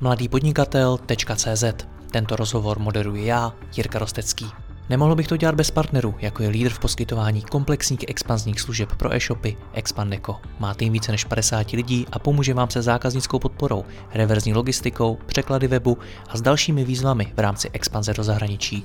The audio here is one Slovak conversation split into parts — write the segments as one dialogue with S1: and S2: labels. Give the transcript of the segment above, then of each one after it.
S1: mladýpodnikatel.cz Tento rozhovor moderuji já, Jirka Rostecký. Nemohl bych to dělat bez partnerů, jako je lídr v poskytování komplexních expanzních služeb pro e-shopy Expandeco. Má tým více než 50 lidí a pomůže vám se zákaznickou podporou, reverzní logistikou, překlady webu a s dalšími výzvami v rámci expanze do zahraničí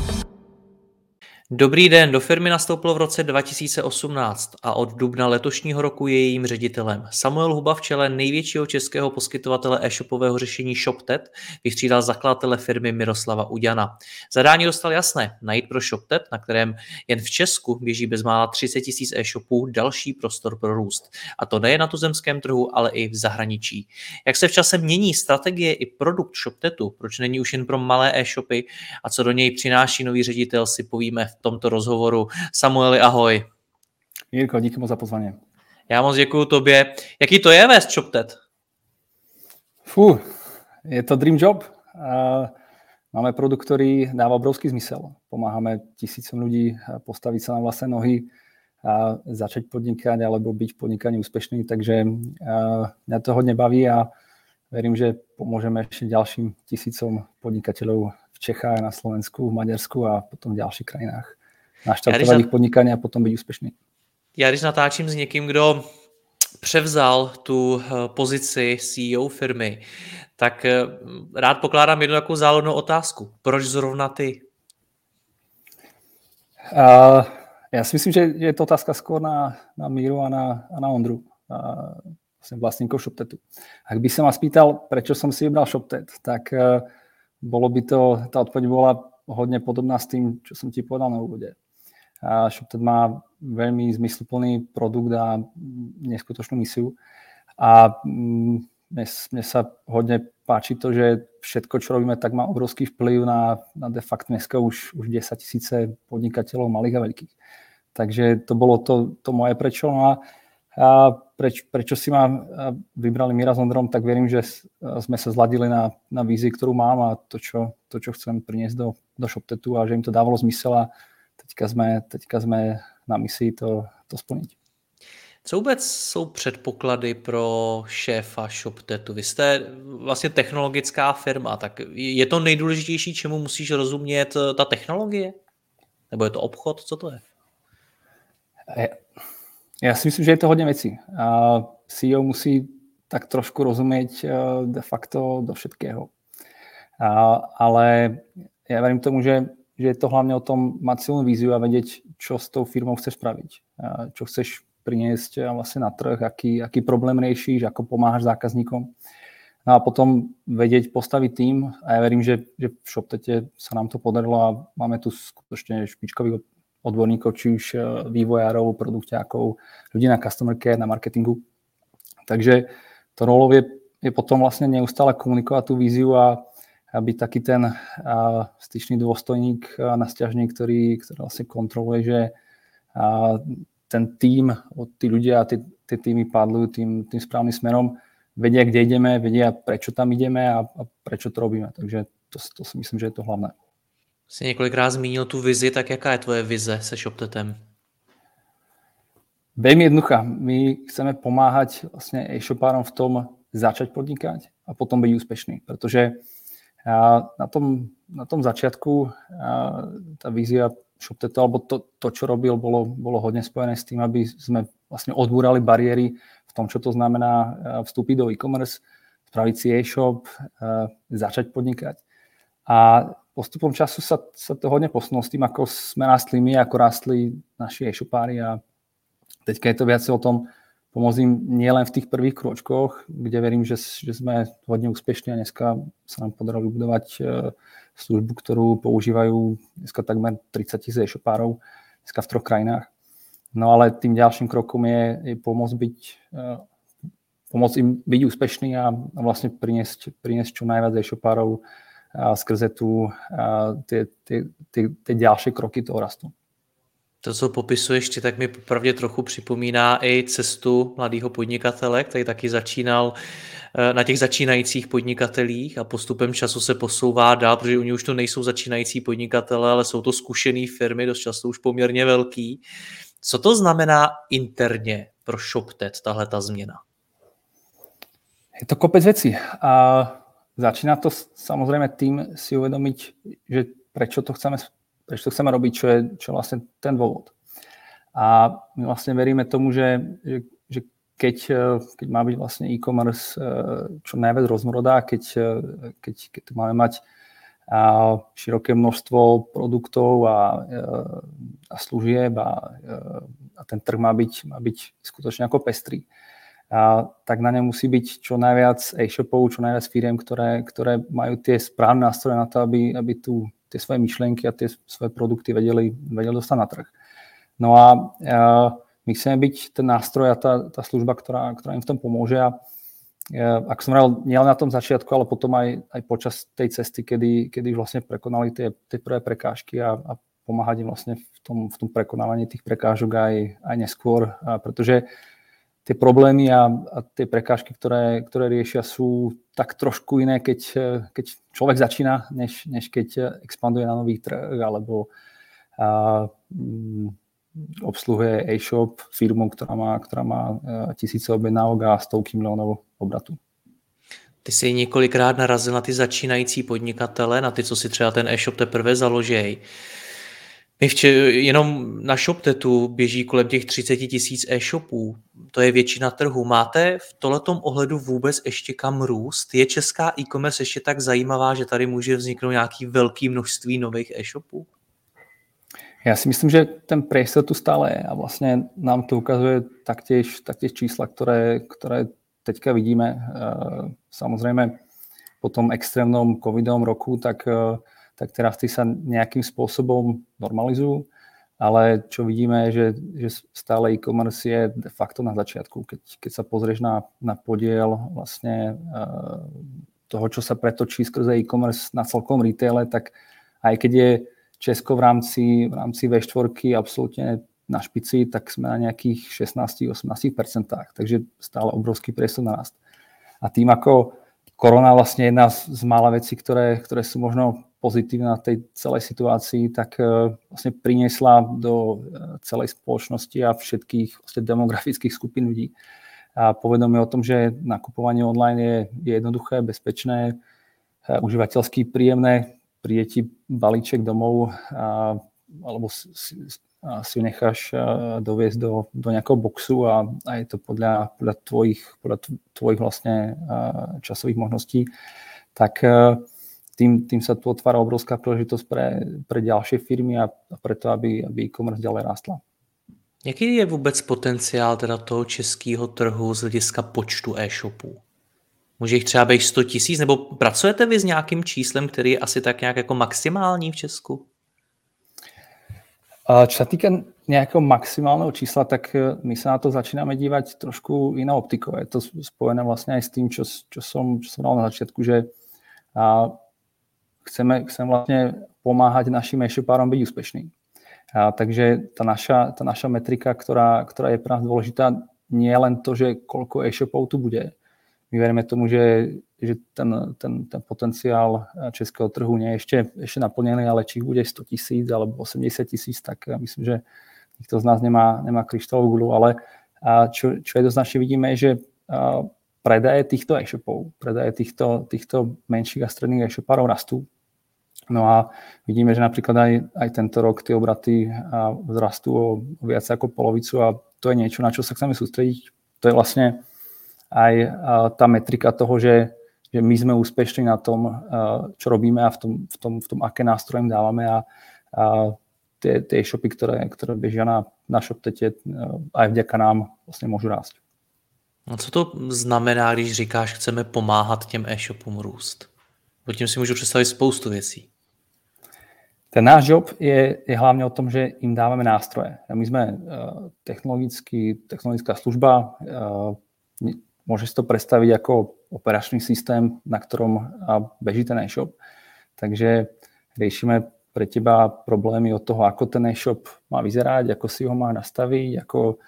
S1: Dobrý den, do firmy nastoupil v roce 2018 a od dubna letošního roku je jejím ředitelem. Samuel Huba v čele největšího českého poskytovatele e-shopového řešení ShopTet vystřídal zakladatele firmy Miroslava Uďana. Zadání dostal jasné, najít pro ShopTet, na kterém jen v Česku běží bezmála 30 tisíc e-shopů, další prostor pro růst. A to nejen na tuzemském trhu, ale i v zahraničí. Jak se v čase mění strategie i produkt ShopTetu, proč není už jen pro malé e-shopy a co do něj přináší nový ředitel, si povíme v tomto rozhovoru. Samueli, ahoj.
S2: Jirko, díky moc za pozvání.
S1: Já moc děkuji tobě. Jaký to je vést ShopTet?
S2: Fú, je to dream job. Máme produkt, ktorý dáva obrovský zmysel. Pomáhame tisícom ľudí postaviť sa na vlastné nohy, a začať podnikať alebo byť v podnikaní úspešný. Takže mňa to hodne baví a verím, že pomôžeme ešte ďalším tisícom podnikateľov Čechách, na Slovensku, v Maďarsku a potom v ďalších krajinách naštartovat jejich podnikání a potom být úspěšný.
S1: Já když natáčím s někým, kdo převzal tu eh, pozici CEO firmy, tak eh, rád pokládám jednu takovou záludnou otázku. Proč zrovna ty?
S2: Uh, já si myslím, že je to otázka skôr na, na Míru a na, a na Ondru, uh, vlastne vlastníkov ShopTetu. Ak by sa ma spýtal, prečo som si vybral ShopTet, tak uh, bolo by to, tá odpoveď bola hodne podobná s tým, čo som ti povedal na úvode. ShopTet má veľmi zmysluplný produkt a neskutočnú misiu. A mm, mne, mne sa hodne páči to, že všetko, čo robíme, tak má obrovský vplyv na, na de facto dneska už, už 10 tisíce podnikateľov malých a veľkých. Takže to bolo to, to moje prečo. No a, a preč, prečo si ma vybrali Mira s Ondrom, tak verím, že sme sa zladili na, na vízii, ktorú mám a to, čo, to, čo chcem priniesť do, do ShopTetu a že im to dávalo zmysel a teďka jsme, teďka jsme na misi to, to splnit.
S1: Co vůbec jsou předpoklady pro šéfa ShopTetu? Vy jste vlastně technologická firma, tak je to nejdůležitější, čemu musíš rozumět ta technologie? Nebo je to obchod? Co to je?
S2: Já si myslím, že je to hodně věcí. CEO musí tak trošku rozumět eh, de facto do všetkého. Ale já verím tomu, že že je to hlavne o tom mať silnú víziu a vedieť, čo s tou firmou chceš spraviť. Čo chceš priniesť vlastne na trh, aký, aký problém riešíš, ako pomáhaš zákazníkom. No a potom vedieť postaviť tým a ja verím, že, že v ShopTete sa nám to podarilo a máme tu skutočne špičkových odborníkov, či už e, vývojárov, produkťákov, ľudí na customer care, na marketingu. Takže to rolov je, je potom vlastne neustále komunikovať tú víziu a byť taký ten styčný dôstojník na stiažník, ktorý, ktorý vlastne kontroluje, že ten tým, tí ľudia a tie, týmy padlujú tým, tým správnym smerom, vedia, kde ideme, vedia, prečo tam ideme a, a prečo to robíme. Takže to, to si myslím, že je to hlavné.
S1: Jsi několikrát zmínil tu vizi, tak jaká je tvoje vize se ShopTetem?
S2: Veľmi jednoduchá. My chceme pomáhať vlastne e-shopárom v tom začať podnikať a potom byť úspešný, pretože a na tom, na tom začiatku tá vízia ShopTetu, alebo to, to, čo robil, bolo, bolo hodne spojené s tým, aby sme vlastne odbúrali bariéry v tom, čo to znamená vstúpiť do e-commerce, spraviť si e-shop, začať podnikať. A postupom času sa, sa to hodne posunulo s tým, ako sme rastli my, ako rastli naši e-shopári a teďka je to viac o tom, pomôcť im nielen v tých prvých kročkoch, kde verím, že, že sme hodne úspešní a dneska sa nám podarilo vybudovať e, službu, ktorú používajú dneska takmer 30 tisíc e-shopárov dneska v troch krajinách. No ale tým ďalším krokom je, je pomôcť byť e, pomôcť im byť úspešný a, a vlastne priniesť, priniesť čo najviac e-shopárov a skrze tu a tie, tie, tie ďalšie kroky toho rastu.
S1: To, co popisuješ ty, tak mi popravdě trochu připomíná i cestu mladého podnikatele, který taky začínal eh, na těch začínajících podnikatelích a postupem času se posouvá dál, protože oni už to nejsou začínající podnikatele, ale jsou to zkušené firmy, dost často už poměrně velký. Co to znamená interně pro ShopTet, tahle ta změna?
S2: Je to kopec vecí. A začína to samozrejme tým si uvedomiť, že prečo to chceme prečo to chceme robiť, čo je, čo je vlastne ten dôvod. A my vlastne veríme tomu, že, že, že keď, keď má byť vlastne e-commerce e, čo najviac rozmorodá, keď, e, keď, keď tu máme mať široké množstvo produktov a, e, a služieb a, a ten trh má byť, má byť skutočne ako pestrý, a, tak na ne musí byť čo najviac e-shopov, čo najviac firiem, ktoré, ktoré majú tie správne nástroje na to, aby, aby tú tie svoje myšlienky a tie svoje produkty vedeli, vedeli dostať na trh. No a uh, my chceme byť ten nástroj a tá, tá služba, ktorá, ktorá im v tom pomôže a uh, ako som hovoril, nielen na tom začiatku, ale potom aj, aj počas tej cesty, kedy, kedy vlastne prekonali tie, tie prvé prekážky a, a pomáhať im vlastne v tom, v tom prekonávaní tých prekážok aj, aj neskôr, a pretože tie problémy a, a tie prekážky, ktoré, ktoré riešia, sú tak trošku iné, keď, keď človek začína, než, než keď expanduje na nový trh alebo a, m, mm, obsluhuje e-shop firmu, ktorá má, ktorá má e, tisíce objednávok a stovky milionů obratu.
S1: Ty jsi několikrát narazil na ty začínající podnikatele, na ty, co si třeba ten e-shop teprve založějí. My vče, jenom na ShopTetu běží kolem těch 30 tisíc e-shopů. To je většina trhu. Máte v tohletom ohledu vůbec ještě kam růst? Je česká e-commerce ještě tak zajímavá, že tady může vzniknout nějaký velký množství nových e-shopů?
S2: Ja si myslím, že ten priestor tu stále je a vlastne nám to ukazuje taktiež, taktiež čísla, ktoré, ktoré teďka vidíme. Samozrejme, po tom extrémnom covidovom roku, tak tak teraz ty sa nejakým spôsobom normalizujú, ale čo vidíme je, že, že stále e-commerce je de facto na začiatku. Keď, keď sa pozrieš na, na podiel vlastne uh, toho, čo sa pretočí skrze e-commerce na celkom retaile, tak aj keď je Česko v rámci, v rámci V4 absolútne na špici, tak sme na nejakých 16-18%, takže stále obrovský priestor na rast. A tým ako korona vlastne jedna z mála vecí, ktoré, ktoré sú možno pozitívna tej celej situácii, tak e, vlastne priniesla do e, celej spoločnosti a všetkých vlastne demografických skupín ľudí. A povedomie o tom, že nakupovanie online je, je jednoduché, bezpečné, užívateľsky príjemné, príde ti balíček domov a, alebo si, si necháš doviesť do, do nejakého boxu a, a je to podľa, podľa, tvojich, podľa tvojich vlastne časových možností, tak tým, tým sa tu otvára obrovská príležitosť pre, pre ďalšie firmy a, a preto, aby, aby e-commerce ďalej rástla.
S1: Jaký je vůbec potenciál teda toho českého trhu z hlediska počtu e-shopů? Může jich třeba být 100 tisíc, nebo pracujete vy s nějakým číslem, který je asi tak nějak jako maximální v Česku?
S2: Čo sa týka nejakého maximálneho čísla, tak e, my sa na to začíname dívať trošku inou optikou. Je to spojené vlastne aj s tým, čo, čo, som, čo som dal na začiatku, že chceme, chceme vlastne pomáhať našim e-shopárom byť úspešní. A, takže tá naša, tá naša metrika, ktorá, ktorá je pre nás dôležitá, nie je len to, že koľko e-shopov tu bude. My veríme tomu, že, že ten, ten, ten potenciál českého trhu nie je ešte, ešte naplnený, ale či bude 100 tisíc alebo 80 tisíc, tak myslím, že nikto z nás nemá, nemá kryštálovú gulu, ale a čo, čo jednoznačne vidíme, je, že predaje týchto e-shopov, predaje týchto, týchto menších a stredných e-shopárov rastú. No a vidíme, že napríklad aj, aj tento rok tie obraty vzrastú o viac ako polovicu a to je niečo, na čo sa chceme sústrediť. To je vlastne aj tá metrika toho, že, že my sme úspešní na tom, čo robíme a v tom, v tom, v tom aké nástroje dávame a, a tie, tie e-shopy, ktoré, ktoré bežia na, na ShopTete, aj vďaka nám vlastne môžu rásť.
S1: A co to znamená, když říkáš, chceme pomáhat těm e-shopům růst? Pod tím si můžu představit spoustu věcí.
S2: Ten náš job je, je hlavne o tom, že im dávame nástroje. My sme uh, technologický, technologická služba, uh, môže si to predstaviť ako operačný systém, na ktorom beží ten e-shop. Takže riešime pre teba problémy od toho, ako ten e-shop má vyzerať, ako si ho má nastaviť, ako,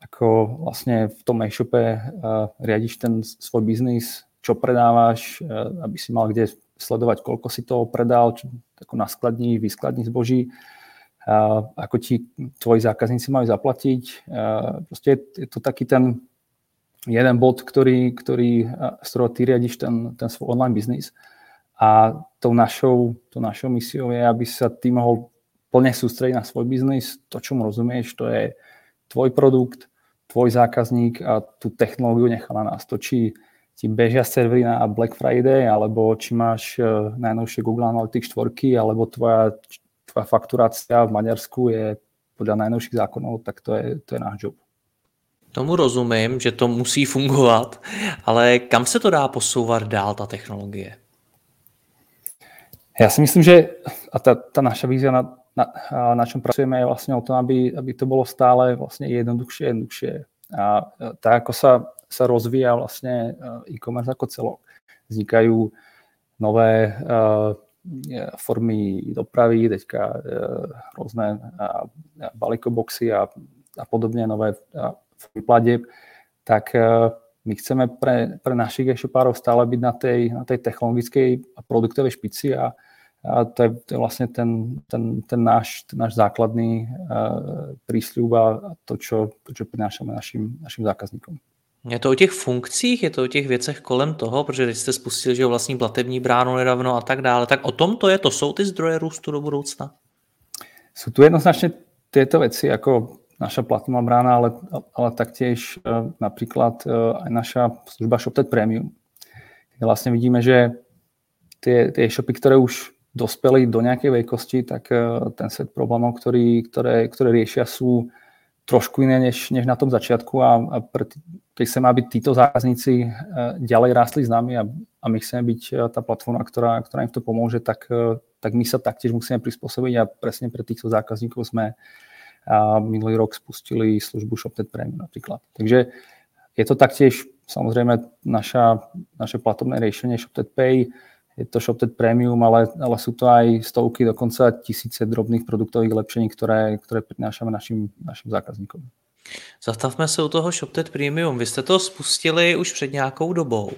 S2: ako vlastne v tom e-shope uh, riadiš ten svoj biznis, čo predávaš, aby si mal kde sledovať, koľko si toho predal, čo, ako na skladní, vyskladní zboží, uh, ako ti tvoji zákazníci majú zaplatiť. Uh, proste je, je to taký ten jeden bod, ktorý, ktorý, z ktorého ty riadiš ten, ten svoj online biznis. A tou našou, tou našou misiou je, aby sa ty mohol plne sústrediť na svoj biznis. To, čo mu rozumieš, to je tvoj produkt, tvoj zákazník a tú technológiu nechá nás. To, či ti bežia servery na Black Friday, alebo či máš uh, najnovšie Google Analytics 4, alebo tvoja, tvoja fakturácia v Maďarsku je podľa najnovších zákonov, tak to je, to je náš job.
S1: Tomu rozumím, že to musí fungovat, ale kam se to dá posouvat dál, ta technologie?
S2: Ja si myslím, že a tá, tá naša vízia, na, na, na čom pracujeme, je vlastne o tom, aby, aby to bolo stále vlastne jednoduchšie, jednoduchšie. A tak ako sa, sa rozvíja vlastne e-commerce ako celok, vznikajú nové uh, formy dopravy, teďka uh, rôzne balíkoboxy a, a podobne, nové formy platieb, tak my chceme pre, pre našich e-shopárov stále byť na tej, na tej technologickej a produktovej špici a, a to je, to je vlastne ten, ten, ten, náš, ten náš základný uh, prísľub a to čo, čo prinášame našim, našim zákazníkom.
S1: Je to o těch funkcích, je to o těch věcech kolem toho, protože teď jste spustili, že vlastní platební bránu nedávno a tak dále. Tak o tom to je, to jsou ty zdroje růstu do budoucna?
S2: Sú tu jednoznačne tieto veci, ako naša platná brána, ale, ale taktiež uh, napríklad aj naša služba ShopTet Premium. Kde vlastne vidíme, že tie, tie e-shopy, ktoré už dospeli do nejakej veľkosti, tak eh, ten set problémov, ktorý, ktoré, ktoré riešia, sú trošku iné než, než na tom začiatku a, a pre, keď chceme, aby títo zákazníci eh, ďalej rástli s nami a, a my chceme byť eh, tá platforma, ktorá, ktorá im to pomôže, tak, tak my sa taktiež musíme prispôsobiť a presne pre týchto zákazníkov sme a minulý rok spustili službu ShopTet Premium napríklad. Takže je to taktiež samozrejme naša, naše platobné riešenie ShopTet Pay, je to ShopTet Premium, ale, ale sú to aj stovky, dokonca tisíce drobných produktových lepšení, ktoré, ktoré prinášame našim, našim zákazníkom.
S1: Zastavme se u toho ShopTet Premium. Vy jste to spustili už před nějakou dobou,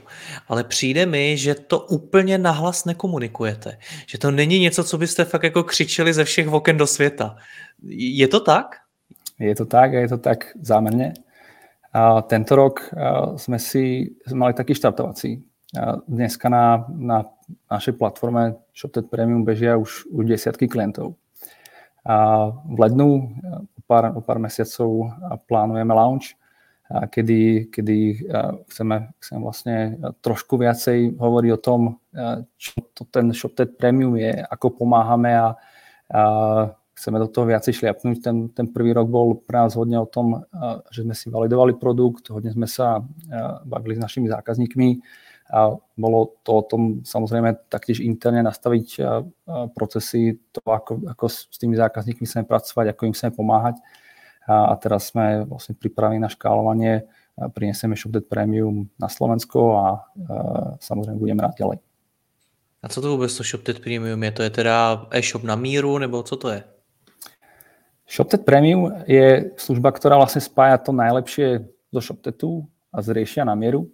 S1: ale přijde mi, že to úplně nahlas nekomunikujete. Že to není něco, co byste fakt jako křičeli ze všech oken do světa. Je to tak?
S2: Je to tak a je to tak zámerne. A tento rok sme si mali taký štartovací Dneska na, na našej platforme ShopTet Premium bežia už, už desiatky klientov. A v lednu o pár, o pár mesiacov plánujeme launch, kedy, kedy chceme, chceme vlastne trošku viacej hovoriť o tom, čo to ten ShopTet Premium je, ako pomáhame a, a chceme do toho viacej šliapnúť. Ten, ten prvý rok bol pre nás hodne o tom, že sme si validovali produkt, hodne sme sa bavili s našimi zákazníkmi, a bolo to o tom samozrejme taktiež interne nastaviť procesy, to ako, ako s tými zákazníkmi chceme pracovať, ako im chceme pomáhať. A, a teraz sme vlastne pripravení na škálovanie, prinesieme ShopDead Premium na Slovensko a, a samozrejme budeme rád ďalej.
S1: A co to vůbec to ShopTet Premium je? To je teda e-shop na míru, nebo co to je?
S2: ShopTet Premium je služba, ktorá vlastne spája to najlepšie zo ShopTetu a z riešia na mieru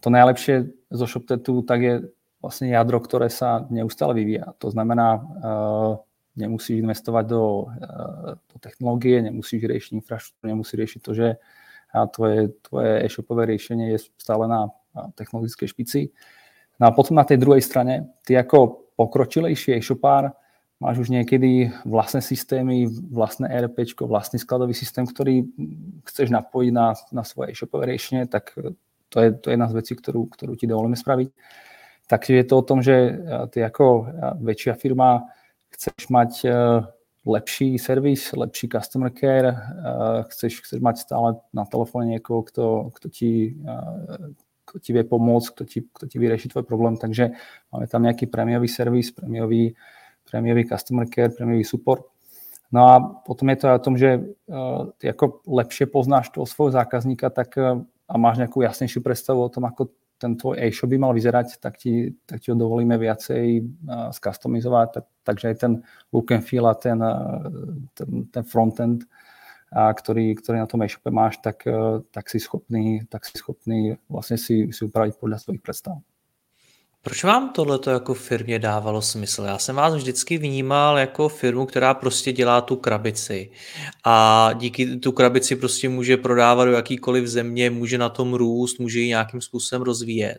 S2: to najlepšie zo ShopTetu tak je vlastne jadro, ktoré sa neustále vyvíja. To znamená, uh, nemusíš investovať do, uh, do technológie, nemusíš riešiť infraštruktúru, nemusíš riešiť to, že tvoje, tvoje e-shopové riešenie je stále na technologickej špici. No a potom na tej druhej strane, ty ako pokročilejší e-shopár máš už niekedy vlastné systémy, vlastné ERP, vlastný skladový systém, ktorý chceš napojiť na, na svoje e-shopové riešenie, tak to je, to je jedna z vecí, ktorú, ktorú ti dovolíme spraviť. Takže je to o tom, že eh, ty ako eh, väčšia firma chceš mať eh, lepší servis, lepší customer care, chceš, chceš mať stále na telefóne niekoho, kto, kto, ti, kto ti vie pomôcť, kto ti, kto ti vyrieši tvoj problém. Takže máme tam nejaký prémiový servis, prémiový, prémiový customer care, prémiový support. No a potom je to aj o tom, že ty ako lepšie poznáš toho svojho zákazníka, tak a máš nejakú jasnejšiu predstavu o tom, ako ten tvoj e-shop by mal vyzerať, tak ti, tak ti ho dovolíme viacej uh, skustomizovať, tak, takže aj ten look and feel a ten, uh, ten, ten frontend, a ktorý, ktorý na tom e-shope máš, tak, uh, tak, si schopný, tak si schopný vlastne si, si upraviť podľa svojich predstav.
S1: Proč vám tohleto jako firmě dávalo smysl? Já jsem vás vždycky vnímal jako firmu, která prostě dělá tu krabici a díky tu krabici prostě může prodávat do jakýkoliv země, může na tom růst, může ji nějakým způsobem rozvíjet.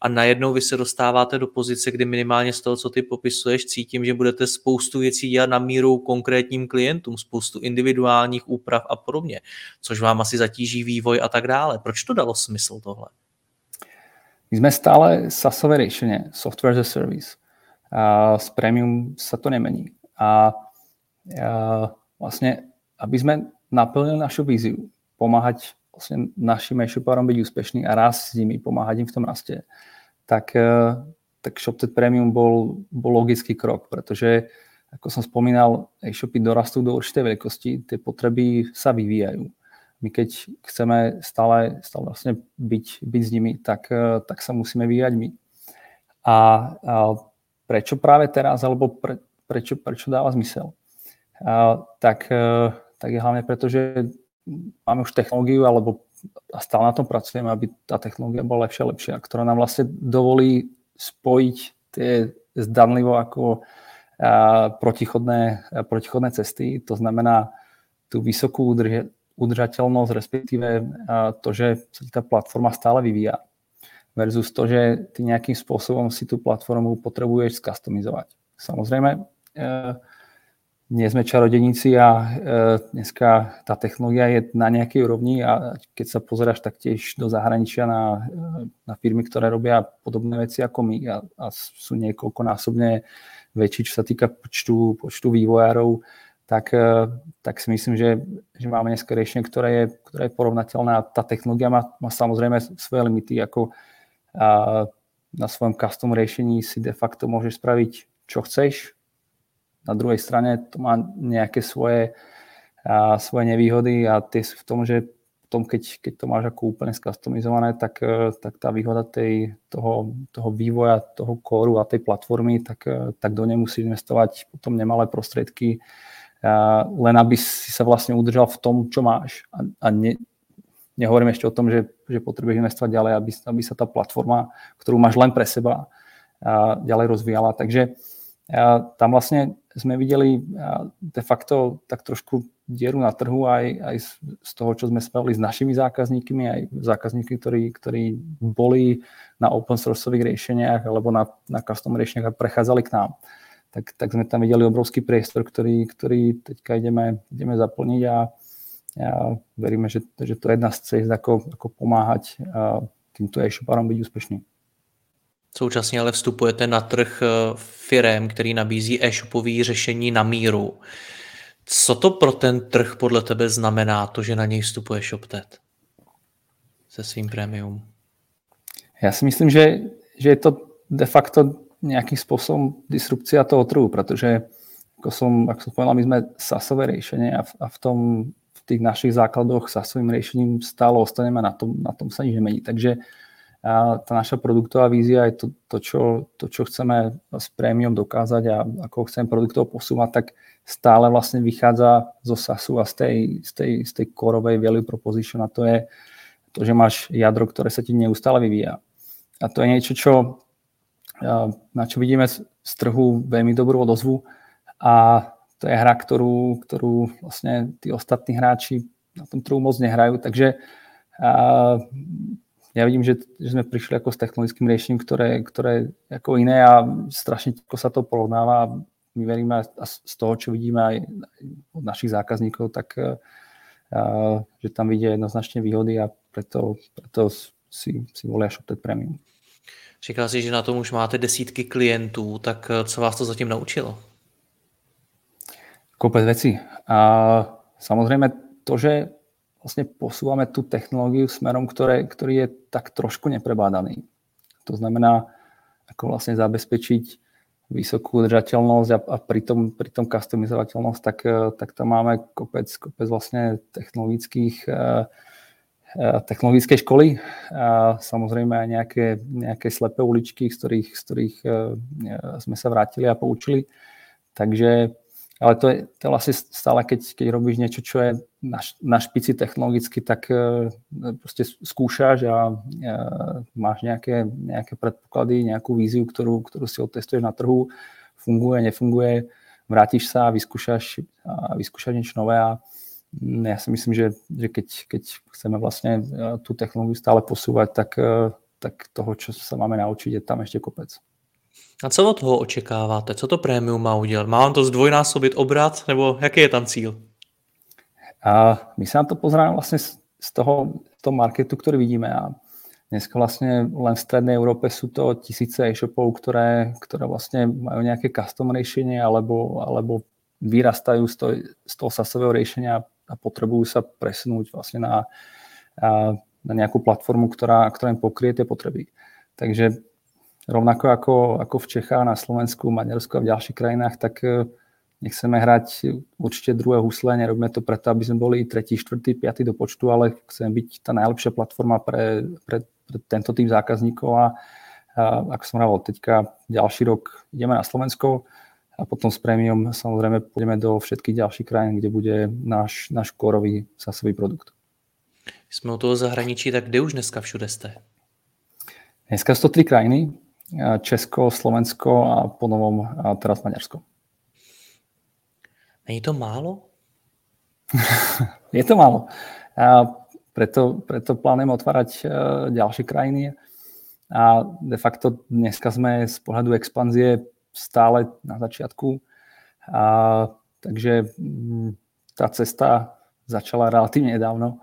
S1: A najednou vy se dostáváte do pozice, kdy minimálně z toho, co ty popisuješ, cítím, že budete spoustu věcí dělat na míru konkrétním klientům, spoustu individuálních úprav a podobně, což vám asi zatíží vývoj a tak dále. Proč to dalo smysl tohle?
S2: My sme stále SaaSové riešenie, software as a service. A s premium sa to nemení. A, a vlastne, aby sme naplnili našu víziu, pomáhať vlastne našim e-shopárom byť úspešný a raz s nimi, pomáhať im v tom raste, tak, e, tak ShopTet Premium bol, bol logický krok, pretože ako som spomínal, e-shopy dorastú do určitej veľkosti, tie potreby sa vyvíjajú my keď chceme stále, stále vlastne byť, byť s nimi, tak, eh, tak sa musíme vyvíjať my. A, a prečo práve teraz, alebo pre, prečo, prečo dáva zmysel? A, tak, eh, tak je hlavne preto, že máme už technológiu, alebo a stále na tom pracujeme, aby tá technológia bola lepšia a lepšia, ktorá nám vlastne dovolí spojiť tie zdanlivo ako a, protichodné, a protichodné cesty, to znamená tú vysokú udržateľnosť, respektíve to, že sa tá platforma stále vyvíja versus to, že ty nejakým spôsobom si tú platformu potrebuješ skastomizovať. Samozrejme, e, nie sme čarodeníci a e, dneska tá technológia je na nejakej úrovni a keď sa pozeráš taktiež do zahraničia na, e, na firmy, ktoré robia podobné veci ako my a, a sú niekoľkonásobne väčší, čo sa týka počtu, počtu vývojárov, tak, eh, tak si myslím, že, že máme dneska riešenie, ktoré je, ktoré je porovnateľné a tá technológia má, má samozrejme svoje limity, ako a na svojom custom riešení si de facto môžeš spraviť, čo chceš. Na druhej strane to má nejaké svoje, a svoje nevýhody a tie sú v tom, že tom, keď, keď to máš ako úplne skastomizované, tak, eh, tak tá výhoda tej, toho, toho vývoja, toho kóru a tej platformy, tak, eh, tak do nej musíš investovať potom nemalé prostriedky, len aby si sa vlastne udržal v tom, čo máš. A, a ne, nehovorím ešte o tom, že, že potrebuješ investovať ďalej, aby, aby sa tá platforma, ktorú máš len pre seba, a ďalej rozvíjala. Takže a tam vlastne sme videli de facto tak trošku dieru na trhu aj, aj z toho, čo sme spravili s našimi zákazníkmi, aj zákazníky, ktorí, ktorí boli na open sourceových riešeniach alebo na, na custom riešeniach a prechádzali k nám tak, tak sme tam videli obrovský priestor, ktorý, ktorý teďka ideme, ideme zaplniť a, a veríme, že, že to je jedna z cest, ako, ako pomáhať týmto e-shopárom byť úspešný.
S1: Současně ale vstupujete na trh e, firem, který nabízí e-shopové řešení na míru. Co to pro ten trh podle tebe znamená, to, že na něj vstupuje ShopTet se svým prémium?
S2: Já si myslím, že, že je to de facto nejakým spôsobom disrupcia toho trhu, pretože ako som, ako som povedal, my sme SASové riešenie a v, a v, tom, v tých našich základoch SASovým riešením stále ostaneme, na tom, na tom sa nič nemení. Takže a tá naša produktová vízia je to, to, čo, to, čo chceme s prémium dokázať a ako chceme produktov posúvať, tak stále vlastne vychádza zo SASu a z tej, z tej, z tej coreovej value proposition a to je to, že máš jadro, ktoré sa ti neustále vyvíja. A to je niečo, čo na čo vidíme z trhu veľmi dobrú odozvu. A to je hra, ktorú, ktorú vlastne tí ostatní hráči na tom trhu moc nehrajú, takže ja vidím, že, že sme prišli ako s technologickým riešením, ktoré, ktoré ako iné a strašne ťažko sa to porovnáva. My veríme a z toho, čo vidíme aj od našich zákazníkov, tak že tam vidie jednoznačne výhody a preto, preto si, si volia ShopTet Premium.
S1: Říkal jsi, že na tom už máte desítky klientů, tak eh, co vás to zatím naučilo?
S2: Kopec veci. A samozrejme to, že vlastne posúvame tú technológiu smerom, ktoré, ktorý je tak trošku neprebádaný. To znamená, ako vlastne zabezpečiť vysokú udržateľnosť a, a pritom, pritom customizovateľnosť, tak, eh, tak tam máme kopec, kopec vlastne technologických uh, technologické školy a samozrejme aj nejaké, nejaké slepé uličky, z ktorých, z ktorých sme sa vrátili a poučili. Takže ale to je, to je vlastne stále, keď, keď robíš niečo, čo je na, na špici technologicky, tak proste skúšaš a máš nejaké, nejaké predpoklady, nejakú víziu, ktorú, ktorú si otestuješ na trhu, funguje, nefunguje, vrátiš sa a vyskúšaš, a vyskúšaš niečo nové a ja si myslím, že, že keď, keď chceme vlastne e, tú technológiu stále posúvať, tak, tak toho, čo sa máme naučiť, je tam ešte kopec.
S1: A co od toho očekáváte? Co to prémium má udělat? Má on to zdvojnásobit obrat, nebo jaký je tam cíl?
S2: A my sa na to pozeráme vlastne z toho, z toho marketu, ktorý vidíme a dneska vlastne len v strednej Európe sú to tisíce e-shopov, ktoré, ktoré vlastne majú nejaké custom riešenie alebo, alebo vyrastajú z, to, z toho SASového riešenia a potrebujú sa presunúť vlastne na, na nejakú platformu, ktorá, ktorá im pokrie tie potreby. Takže rovnako ako, ako v Čechách, na Slovensku, Maďarsku a v ďalších krajinách, tak e, nechceme hrať určite druhé husle, nerobíme to preto, aby sme boli tretí, štvrtý, piatý do počtu, ale chceme byť tá najlepšia platforma pre, pre, pre tento typ zákazníkov a, a ako som hovoril, teďka ďalší rok ideme na Slovensko a potom s prémium samozrejme pôjdeme do všetkých ďalších krajín, kde bude náš, náš korový sasový produkt.
S1: Jsme u toho zahraničí, tak kde už dneska všude jste?
S2: Dneska 103 krajiny, Česko, Slovensko a po novom a teraz Maďarsko.
S1: Není to málo?
S2: je to málo. A preto, preto plánujem otvárať e, ďalšie krajiny a de facto dneska sme z pohľadu expanzie stále na začiatku. A, takže mm, tá cesta začala relatívne nedávno.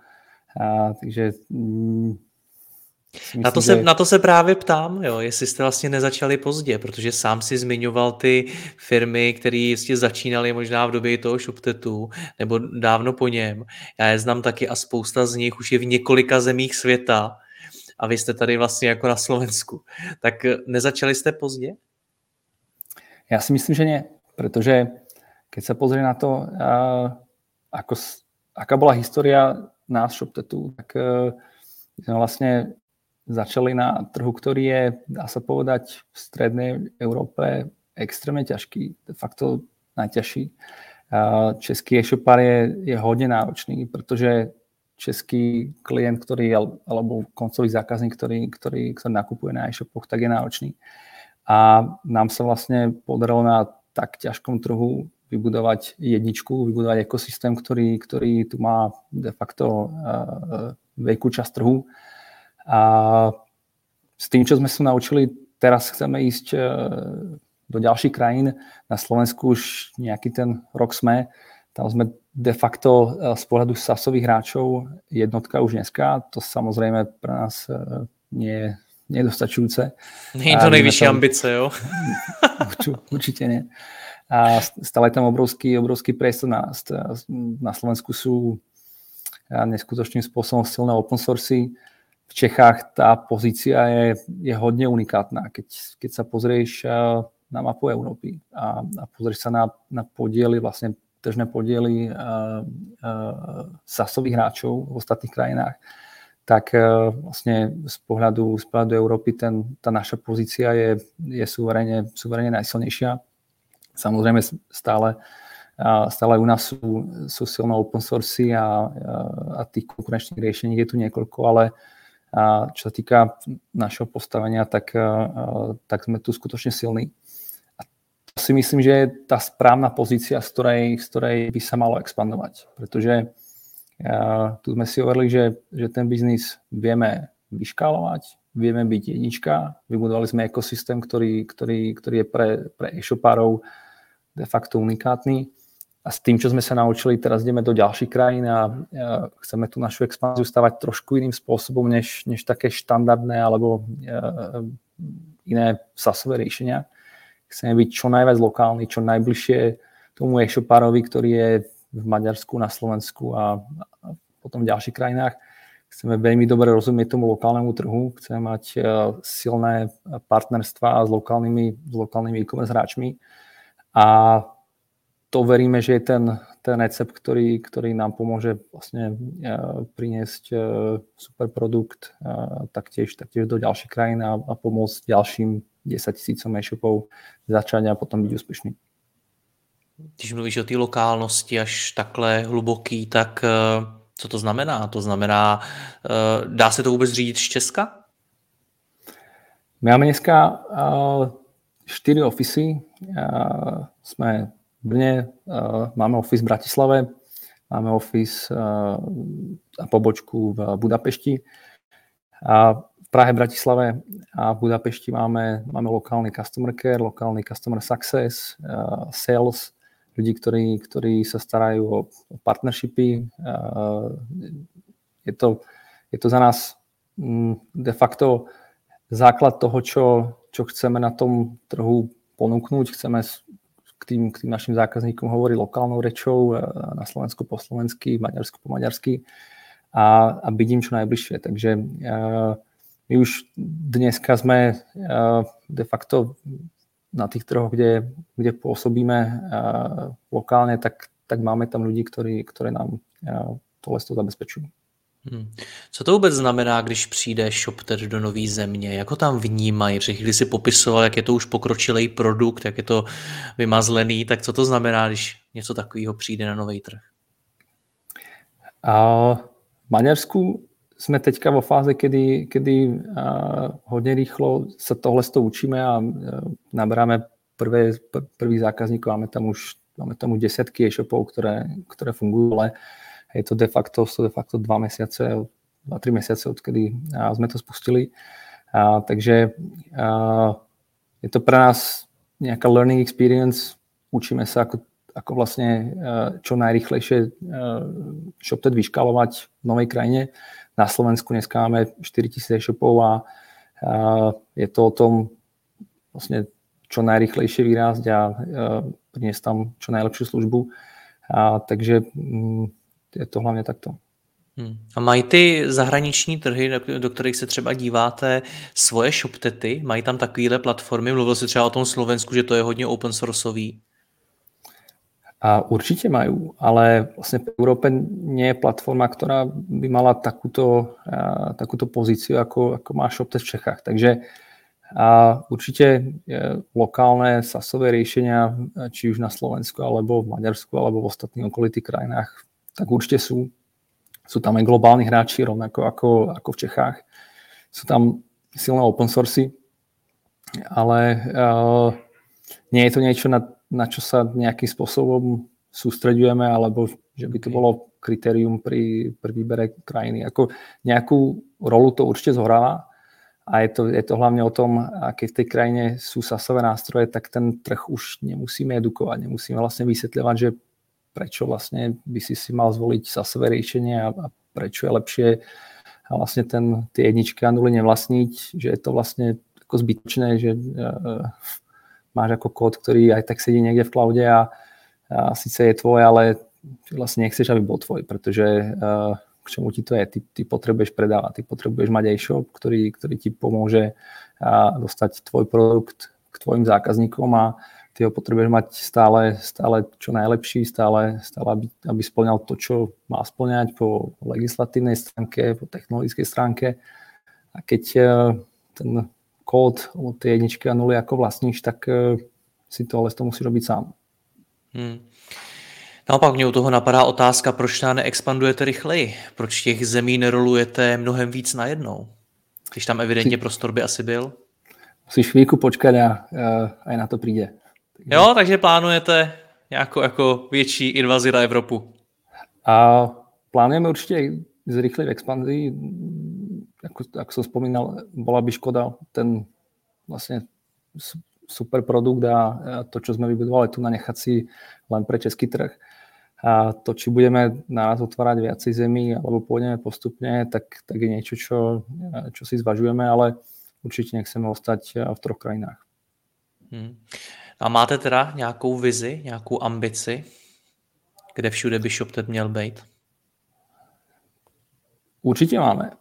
S2: A, takže mm,
S1: Myslím, na, to se, že... na to se právě ptám, jo, jestli jste vlastně nezačali pozdě, protože sám si zmiňoval ty firmy, které jistě začínaly možná v době toho šuptetu nebo dávno po něm. Já je znám taky a spousta z nich už je v několika zemích světa a vy jste tady vlastně jako na Slovensku. Tak nezačali jste pozdě?
S2: Já si myslím, že nie, protože keď sa pozrie na to, ako, aká bola história nás šuptetu, tak sme vlastne začali na trhu, ktorý je, dá sa povedať, v strednej Európe extrémne ťažký, de facto najťažší. Český e-shopár je, je hodne náročný, pretože český klient, ktorý, alebo koncový zákazník, ktorý, ktorý, ktorý nakupuje na e-shopoch, tak je náročný. A nám sa vlastne podarilo na tak ťažkom trhu vybudovať jedničku, vybudovať ekosystém, ktorý, ktorý tu má de facto uh, veľkú časť trhu a s tým, čo sme sa naučili, teraz chceme ísť e, do ďalších krajín. Na Slovensku už nejaký ten rok sme. Tam sme de facto e, z pohľadu sasových hráčov jednotka už dneska. To samozrejme pre nás e, nie je nedostačujúce.
S1: Nie je to nejvyššie tam... ambice, jo?
S2: Určite nie. A stále tam obrovský, obrovský priestor na, na Slovensku sú neskutočným spôsobom silné open source v Čechách tá pozícia je, je hodne unikátna. Keď, keď sa pozrieš na mapu Európy a, a pozrieš sa na, na podiely, vlastne tržné podiely uh, uh, sasových hráčov v ostatných krajinách, tak uh, vlastne z pohľadu, z pohľadu Európy ten, tá naša pozícia je, je suverene, suverene najsilnejšia. Samozrejme stále, stále u nás sú, sú silné open source a, a tých konkurenčných riešení je tu niekoľko, ale a čo sa týka našeho postavenia, tak, tak sme tu skutočne silní. A to si myslím, že je tá správna pozícia, z ktorej, z ktorej by sa malo expandovať. Pretože tu sme si hovorili, že, že ten biznis vieme vyškálovať, vieme byť jednička, vybudovali sme ekosystém, ktorý, ktorý, ktorý je pre, pre e-shopárov de facto unikátny a s tým, čo sme sa naučili, teraz ideme do ďalších krajín a chceme tú našu expanziu stavať trošku iným spôsobom, než, než také štandardné alebo iné SASové riešenia. Chceme byť čo najviac lokálny, čo najbližšie tomu e-shopárovi, ktorý je v Maďarsku, na Slovensku a, potom v ďalších krajinách. Chceme veľmi dobre rozumieť tomu lokálnemu trhu, chceme mať silné partnerstva s lokálnymi, s lokálnymi e-commerce hráčmi a to veríme, že je ten, ten recept, ktorý, ktorý nám pomôže vlastne priniesť super produkt taktiež, taktiež do ďalších krajín a, a pomôcť ďalším 10 tisícom e-shopov začať a potom byť úspešný.
S1: Když mluvíš o té lokálnosti až takhle hluboký, tak co to znamená? To znamená, dá se to vůbec řídit z Česka?
S2: Máme dneska štyri ofisy. Sme v Brne, máme office v Bratislave, máme office a pobočku v Budapešti. A v Prahe, Bratislave a v Budapešti máme, máme lokálny customer care, lokálny customer success, sales, ľudí, ktorí, ktorí sa starajú o, o partnershipy. Je to, je to za nás mm, de facto základ toho, čo, čo chceme na tom trhu ponúknuť. Chceme k tým, k tým našim zákazníkom hovoriť lokálnou rečou, na Slovensku po slovensky, v Maďarsku po maďarsky a, a byť im čo najbližšie. Takže my už dneska sme de facto na tých trhoch, kde, kde pôsobíme uh, lokálne, tak, tak máme tam ľudí, ktorí, ktorí nám uh, tohle zabezpečujú.
S1: Hmm. Co to vůbec znamená, když přijde ShopTet do nové země? Jak ho tam vnímají? Protože když si popisoval, jak je to už pokročilý produkt, jak je to vymazlený, tak co to znamená, když něco takového přijde na nový trh?
S2: A v Maďarsku sme teďka vo fáze, kedy, kedy hodne rýchlo sa tohle to učíme a naberáme prvé, prvých zákazníkov. Máme tam už, máme tam už desiatky e-shopov, ktoré, ktoré fungujú, ale je to de facto, sú de facto dva mesiace, dva, tri mesiace, odkedy sme to spustili. A, takže a, je to pre nás nejaká learning experience, učíme sa, ako, ako vlastne čo najrychlejšie ShopTed vyškalovať v novej krajine. Na Slovensku dneska máme 4000 e-shopov a, je to o tom vlastne čo najrychlejšie vyrásť a, priniesť tam čo najlepšiu službu. A, takže m, je to hlavně takto.
S1: Hmm. A mají ty zahraniční trhy, do kterých se třeba díváte, svoje shoptety? Mají tam takovéhle platformy? Mluvil si třeba o tom Slovensku, že to je hodně open sourceový.
S2: A určite majú, ale vlastne v Európe nie je platforma, ktorá by mala takúto, a, takúto pozíciu, ako, ako má ShopTet v Čechách. Takže a určite lokálne sasové riešenia, či už na Slovensku, alebo v Maďarsku, alebo v ostatných okolitých krajinách tak určite sú. Sú tam aj globálni hráči, rovnako ako, ako v Čechách. Sú tam silné open source, ale uh, nie je to niečo, na, na čo sa nejakým spôsobom sústredujeme, alebo že by to bolo kritérium pri, pri výbere krajiny. Ako nejakú rolu to určite zohráva a je to, je to hlavne o tom, keď v tej krajine sú sasové nástroje, tak ten trh už nemusíme edukovať, nemusíme vlastne vysvetľovať, že prečo vlastne by si si mal zvoliť své riešenie a, a prečo je lepšie a vlastne ten, tie jedničky a nuly nevlastniť, že je to vlastne ako zbytočné, že uh, máš ako kód, ktorý aj tak sedí niekde v cloude a, a síce je tvoj, ale vlastne nechceš, aby bol tvoj, pretože uh, k čomu ti to je? Ty, ty potrebuješ predávať, ty potrebuješ mať e-shop, ktorý, ktorý ti pomôže uh, dostať tvoj produkt k tvojim zákazníkom a ty ho potrebuješ mať stále, stále čo najlepší, stále, stále aby, aby splňal to, čo má splňať po legislatívnej stránke, po technologickej stránke. A keď e, ten kód od tej jedničky a nuly ako vlastníš, tak e, si to ale to musí robiť sám. Hmm.
S1: Naopak mě u toho napadá otázka, proč nám neexpandujete rychleji? Proč těch zemí nerolujete mnohem víc najednou? Když tam evidentně prostor by asi byl.
S2: Musíš chvíľku počkať a, a aj na to príde.
S1: Jo, takže plánujete nějakou jako větší invazi na Evropu?
S2: A plánujeme určitě zrychliť expanzii. Ako, ako som spomínal, bola by škoda ten vlastne super produkt a to, čo sme vybudovali tu, nanechať si len pre český trh. A to, či budeme naraz otvárať viacej zemí alebo pôjdeme postupne, tak, tak je niečo, čo, čo si zvažujeme, ale určite nechceme ostať v troch krajinách.
S1: Hmm. A máte teda nějakou vizi, nějakou ambici, kde všude by ShopTet měl být?
S2: Určite máme.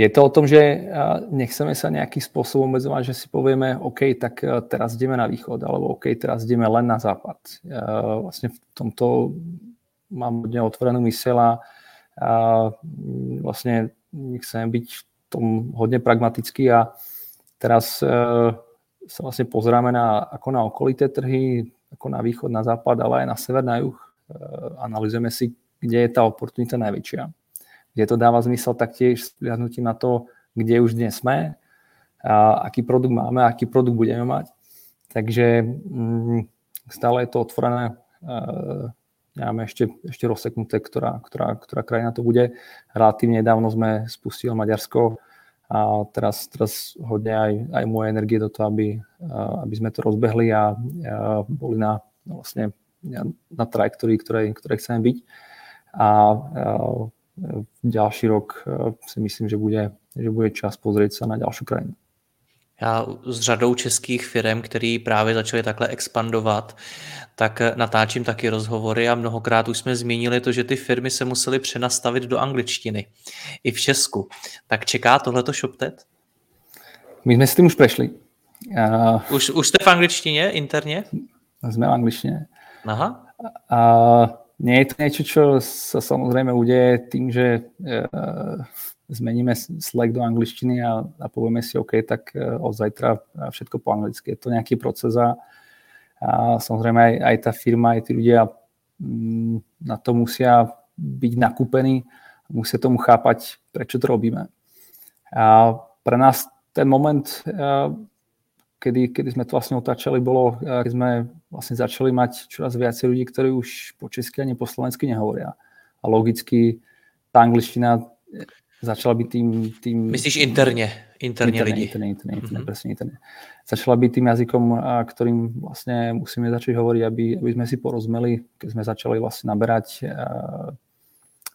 S2: Je to o tom, že nechceme sa nejakým spôsobom obmedzovať, že si povieme, OK, tak teraz ideme na východ, alebo OK, teraz ideme len na západ. Vlastne v tomto mám hodne otvorenú mysel a vlastne chceme byť v tom hodne pragmatický a teraz sa vlastne pozeráme na, ako na okolité trhy, ako na východ, na západ, ale aj na sever, na juh. Analizujeme si, kde je tá oportunita najväčšia kde to dáva zmysel taktiež s na to, kde už dnes sme, a aký produkt máme, aký produkt budeme mať. Takže mm, stále je to otvorené. Nemáme ešte, ešte rozseknuté, ktorá, ktorá, ktorá krajina to bude. Relatívne nedávno sme spustili Maďarsko a teraz, teraz hodne aj, aj moje energie do toho, aby, aby sme to rozbehli a, a boli na, no vlastne, na trajektórii, ktorej, ktorej chceme byť. A, a ďalší rok eh, si myslím, že bude, že bude čas pozrieť sa na ďalšiu krajinu.
S1: Já s řadou českých firm, který právě začaly takhle expandovat, tak natáčím taky rozhovory a mnohokrát už jsme zmínili to, že ty firmy se musely přenastavit do angličtiny. I v Česku. Tak čeká tohleto ShopTet?
S2: My jsme s tím už prešli.
S1: Uh, už, už jste v angličtině interně?
S2: Jsme v angličtině.
S1: Aha.
S2: Uh, nie je to niečo, čo sa samozrejme udeje tým, že uh, zmeníme Slack do angličtiny a, a povieme si, OK, tak uh, od zajtra všetko po anglicky. Je to nejaký proces a, a samozrejme aj, aj tá firma, aj tí ľudia um, na to musia byť nakúpení, musia tomu chápať, prečo to robíme. A pre nás ten moment uh, kedy, kedy sme to vlastne otáčali, bolo, keď sme vlastne začali mať čoraz viacej ľudí, ktorí už po česky ani po slovensky nehovoria. A logicky tá angličtina začala byť tým... tým
S1: Myslíš interne? Interne, interne
S2: lidi. Interne, interne, interne, mm-hmm. presne interne. Začala byť tým jazykom, ktorým vlastne musíme začať hovoriť, aby, aby sme si porozumeli, keď sme začali vlastne naberať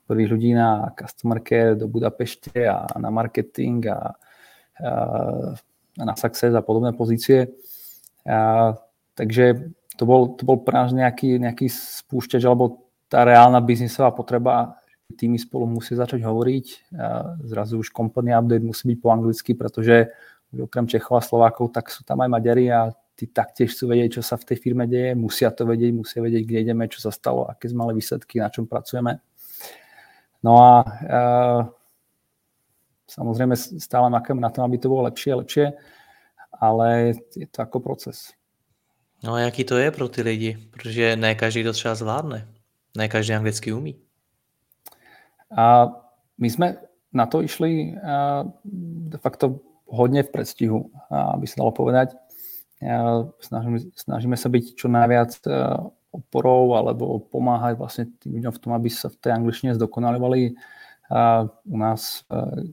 S2: prvých ľudí na customer care do Budapešte a na marketing a, a na Success a podobné pozície. A, takže to bol, to bol pre nás nejaký, nejaký spúšťač alebo tá reálna biznisová potreba, týmy spolu musí začať hovoriť. A zrazu už company update musí byť po anglicky, pretože okrem Čechov a Slovákov, tak sú tam aj Maďari a tí taktiež chcú vedieť, čo sa v tej firme deje, musia to vedieť, musia vedieť, kde ideme, čo sa stalo, aké sme mali výsledky, na čom pracujeme. No a Samozrejme stále makám na tom, aby to bolo lepšie a lepšie, ale je to jako proces.
S1: No a jaký to je pro ty lidi? Protože ne každý to třeba zvládne. Ne každý anglicky umí.
S2: A my jsme na to išli de facto hodně v predstihu, aby sa dalo povedať. Snažíme, snažíme sa byť čo najviac oporou alebo pomáhať vlastne tým ľuďom v tom, aby sa v tej angličtine zdokonalovali a u nás,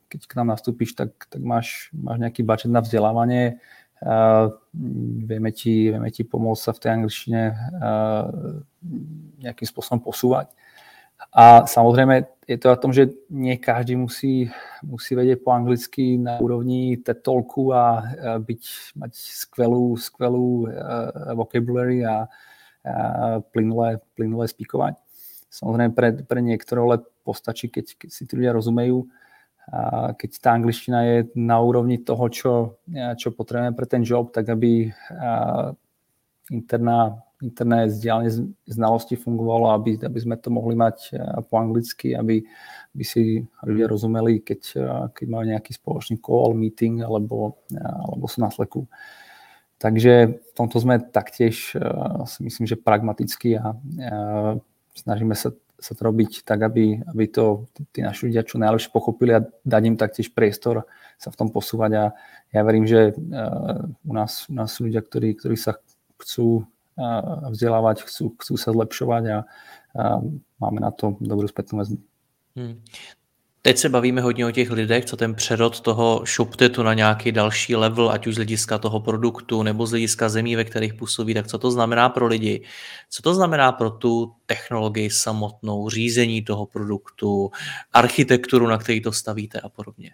S2: keď k nám nastúpiš, tak, tak máš, máš nejaký budget na vzdelávanie, a vieme, ti, vieme ti pomôcť sa v tej angličtine nejakým spôsobom posúvať. A samozrejme je to o tom, že nie každý musí, musí vedieť po anglicky na úrovni tetolku a byť, mať skvelú, skvelú vocabulary a, a plynulé, plynulé spíkovať. Samozrejme pre, pre niektorého ale postačí, keď, keď si tí ľudia rozumejú, a keď tá angličtina je na úrovni toho, čo, čo potrebujeme pre ten job, tak aby interná, interné vzdialenie znalosti fungovalo, aby, aby sme to mohli mať po anglicky, aby, aby si ľudia rozumeli, keď, keď majú nejaký spoločný call, meeting alebo, alebo sú na sleku. Takže v tomto sme taktiež si myslím, že pragmaticky a, a snažíme sa, sa to robiť tak, aby, aby to tí naši ľudia čo najlepšie pochopili a dať im taktiež priestor sa v tom posúvať a ja verím, že uh, u, nás, u nás sú ľudia, ktorí, ktorí sa chcú uh, vzdelávať, chcú, chcú sa zlepšovať a uh, máme na to dobrú spätnú väzbu. Hmm.
S1: Teď se bavíme hodně o těch lidech, co ten přerod toho ShopTetu na nějaký další level, ať už z hlediska toho produktu nebo z hlediska zemí, ve kterých působí, tak co to znamená pro lidi? Co to znamená pro tu technologii samotnou, řízení toho produktu, architekturu, na který to stavíte a podobně?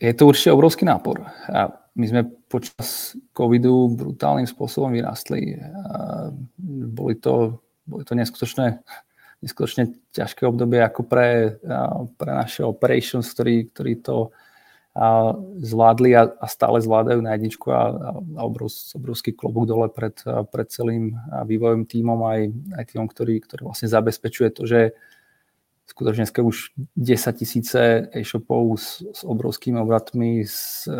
S2: Je to určite obrovský nápor. My sme počas covidu brutálnym spôsobom vyrástli. A boli to, boli to neskutočné neskutočne ťažké obdobie ako pre, pre naše operations, ktorí, ktorí to zvládli a, a stále zvládajú na jedničku a, a obrov, obrovský klobúk dole pred, pred celým vývojovým tímom aj, aj týmom, ktorý, ktorý vlastne zabezpečuje to, že skutočne už 10 tisíce e-shopov s, s obrovskými obratmi, s,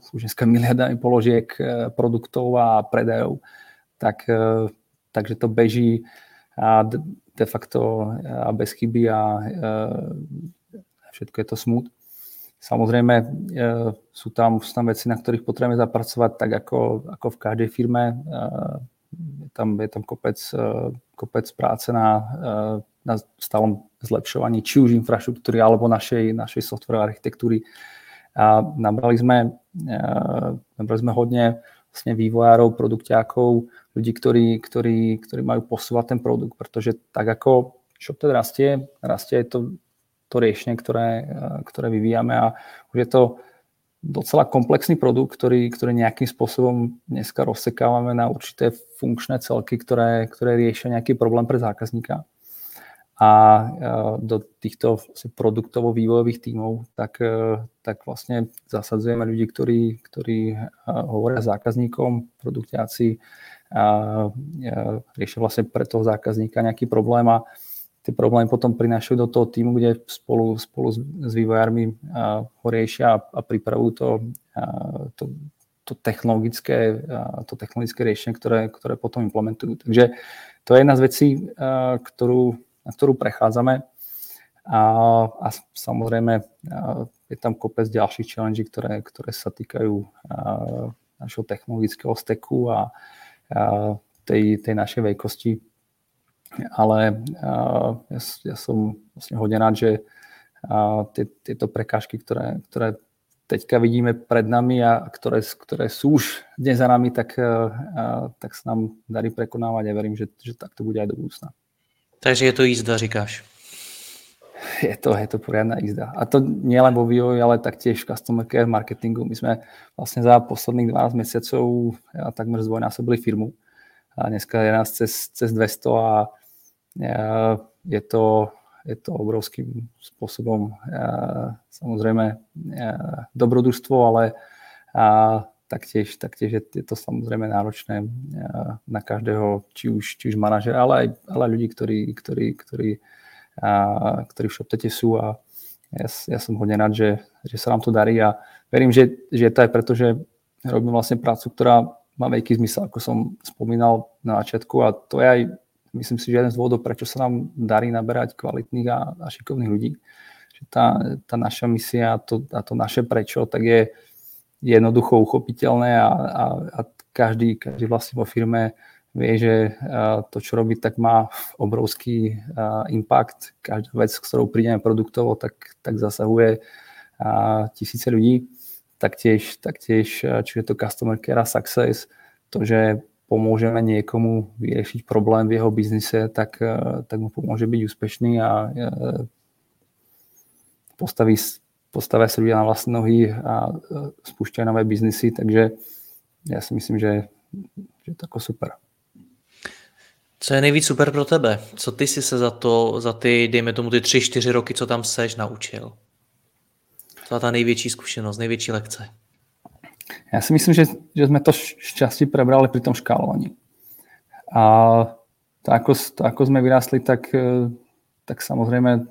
S2: s už dneska miliardami položiek e, produktov a predajov, tak, e, takže to beží. A de, facto a bez chyby a, a všetko je to smut. Samozrejme e, sú tam, sú tam veci, na ktorých potrebujeme zapracovať tak ako, ako v každej firme. Je tam, je tam kopec, kopec práce na, na stálom zlepšovaní či už infraštruktúry alebo našej, našej software architektúry. A nabrali sme, nabrali sme hodne vlastne vývojárov, produkťákov, ľudí, ktorí, ktorí, ktorí majú posúvať ten produkt, pretože tak ako ShopTed rastie, rastie to to riešenie, ktoré, ktoré vyvíjame a už je to docela komplexný produkt, ktorý, ktorý nejakým spôsobom dneska rozsekávame na určité funkčné celky, ktoré, ktoré riešia nejaký problém pre zákazníka. A do týchto produktovo-vývojových tímov tak, tak vlastne zasadzujeme ľudí, ktorí, ktorí hovoria zákazníkom, produktiaci, riešia vlastne pre toho zákazníka nejaký problém a tie problémy potom prinášajú do toho týmu, kde spolu, spolu s, vývojármi ho riešia a, pripravujú to, to, to, technologické, to technologické riešenie, ktoré, ktoré potom implementujú. Takže to je jedna z vecí, ktorú, ktorú prechádzame. A, a samozrejme je tam kopec ďalších challenge, ktoré, ktoré sa týkajú našho technologického steku a, a tej, tej našej veľkosti ale ja, ja som vlastne hodne rád, že tie, tieto prekážky, ktoré, ktoré teďka vidíme pred nami a ktoré, ktoré sú už dnes za nami, tak, tak sa nám darí prekonávať a verím, že, že tak to bude aj do budúcna.
S1: Takže je to jízda, říkáš?
S2: Je to, je to poriadna jízda. A to nielen vo vývoji, ale taktiež v customer care marketingu. My sme vlastne za posledných 12 mesiacov ja, takmer zdvojnásobili firmu. A dneska je nás cez, cez 200 a je to, je to obrovským spôsobom samozrejme dobrodružstvo, ale taktiež, taktiež je to samozrejme náročné na každého, či už, či už manažera, ale aj, ale ľudí, ktorí, ktorí, ktorí, ktorí v ShopTete sú a ja, ja som hodne rád, že, že sa nám to darí a verím, že, že je to aj preto, že robím vlastne prácu, ktorá má veľký zmysel, ako som spomínal na začiatku a to je aj myslím si, že jeden z dôvodov, prečo sa nám darí naberať kvalitných a, a šikovných ľudí. Že tá, tá naša misia a to, a to naše prečo, tak je jednoducho uchopiteľné a, a, a každý, každý vlastne vo firme vie, že to, čo robí, tak má obrovský impact. Každá vec, s ktorou prídeme produktovo, tak, tak zasahuje tisíce ľudí. Taktiež, taktiež, či je to customer care success, to, že pomôžeme niekomu vyriešiť problém v jeho biznise, tak, tak mu pomôže byť úspešný a postaví, postavia sa ľudia na vlastné nohy a eh, spúšťajú nové biznisy, takže já si myslím, že, že to jako super.
S1: Co je nejvíc super pro tebe? Co ty si se za to, za ty, dejme tomu ty tři, čtyři roky, co tam seš, naučil? Co je ta největší zkušenost, největší lekce?
S2: Ja si myslím, že, že sme to šťastie prebrali pri tom škálovaní. A to ako, to, ako sme vyrástli, tak, e, tak samozrejme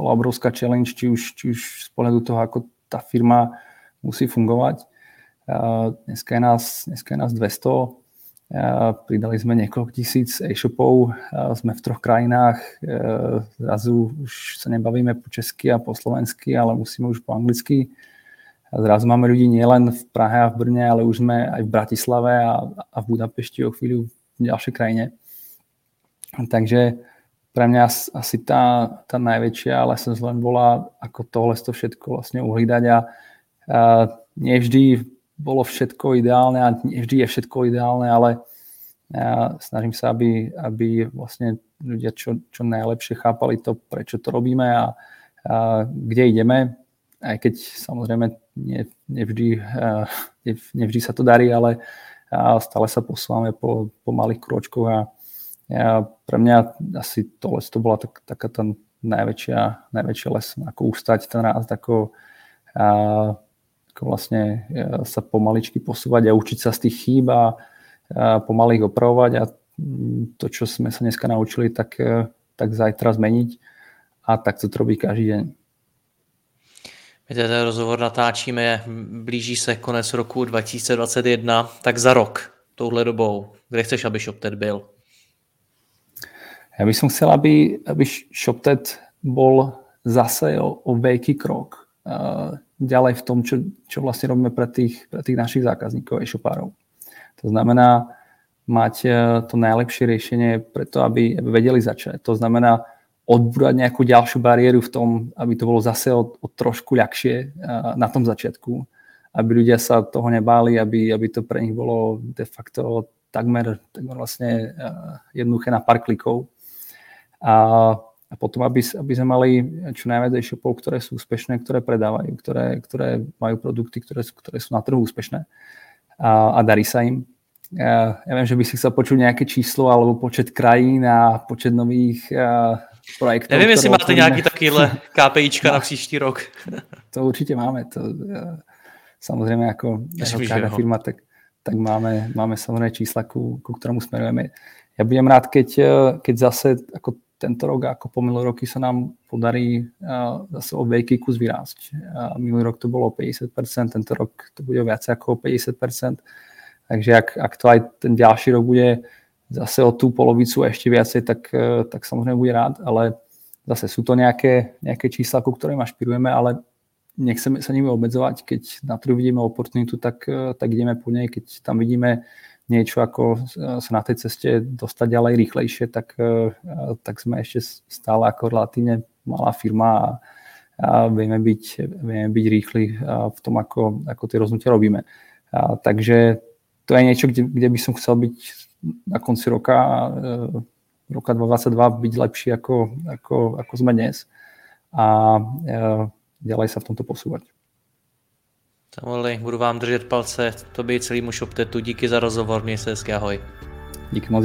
S2: bola obrovská challenge, či už, či už z pohľadu toho, ako tá firma musí fungovať. Dneska je nás, dneska je nás 200, pridali sme niekoľko tisíc e-shopov, sme v troch krajinách, zrazu už sa nebavíme po česky a po slovensky, ale musíme už po anglicky zrazu máme ľudí nielen v Prahe a v Brne, ale už sme aj v Bratislave a, a v Budapešti o chvíľu v ďalšej krajine. Takže pre mňa asi tá, tá najväčšia lessons len bola, ako tohle to všetko vlastne uhlídať a, a nevždy bolo všetko ideálne a nevždy je všetko ideálne, ale ja snažím sa, aby, aby vlastne ľudia čo, čo najlepšie chápali to, prečo to robíme a, a kde ideme, aj keď samozrejme ne, nevždy, nevždy sa to darí, ale stále sa posúvame po, po malých kročkoch a ja, pre mňa asi tohle to bola tak, taká tá najväčšia, najväčšia lesson, ako ustať ten rast, ako, a, ako vlastne sa pomaličky posúvať a učiť sa z tých chýb a, a pomaly ich opravovať a to, čo sme sa dneska naučili, tak, tak zajtra zmeniť a tak to robí každý deň.
S1: My ten rozhovor natáčíme, blíží se konec roku 2021, tak za rok, touhle dobou, kde chceš, aby ShopTet byl?
S2: Ja by som chcel, aby, aby ShopTet bol zase o, o veľký krok uh, ďalej v tom, čo, čo vlastne robíme pre tých, pre tých našich zákazníkov, e-shopárov. To znamená mať uh, to najlepšie riešenie preto, aby, aby vedeli začať. To znamená odbúrať nejakú ďalšiu bariéru v tom, aby to bolo zase o, o trošku ľahšie uh, na tom začiatku. Aby ľudia sa toho nebáli, aby, aby to pre nich bolo de facto takmer, takmer vlastne jednoduché na pár klikov a, a potom, aby, aby sme mali čo najviac e-shopov, ktoré sú úspešné, ktoré predávajú, ktoré, ktoré majú produkty, ktoré sú, ktoré sú na trhu úspešné a, a darí sa im. Ja, ja viem, že by si chcel počuť nejaké číslo alebo počet krajín a počet nových a, projektov.
S1: Nevím, jestli máte nějaký takýhle KPIčka na příští rok.
S2: To určitě máme. To, samozřejmě jako, jako každá firma, tak, tak máme, máme samozřejmě čísla, ku, ku ktorému smerujeme. Ja budem rád, keď, keď zase ako tento rok, ako po minulé roky sa nám podarí zase o veľký kus vyrásť. Minulý rok to bolo 50%, tento rok to bude viac ako 50%. Takže ak, ak to aj ten ďalší rok bude zase o tú polovicu ešte viacej, tak, e, tak samozrejme bude rád, ale zase sú to nejaké, nejaké čísla, ku ktorým ašpirujeme, ale nechceme sa nimi obmedzovať. Keď na trhu vidíme oportunitu, tak, e, tak ideme po nej. Keď tam vidíme niečo ako sa na tej ceste dostať ďalej rýchlejšie, tak, e, tak sme ešte stále ako relatívne malá firma a, a vieme, byť, vieme byť rýchli v tom, ako, ako tie rozhodnutia robíme. A, takže to je niečo, kde, kde by som chcel byť na konci roka, e, roka 2022 byť lepší ako, ako, ako sme dnes a e, ďalej sa v tomto posúvať.
S1: Samueli, budu vám držet palce, tobě i celému ShopTetu. Díky za rozhovor, měj se hezky, ahoj.
S2: Díky moc,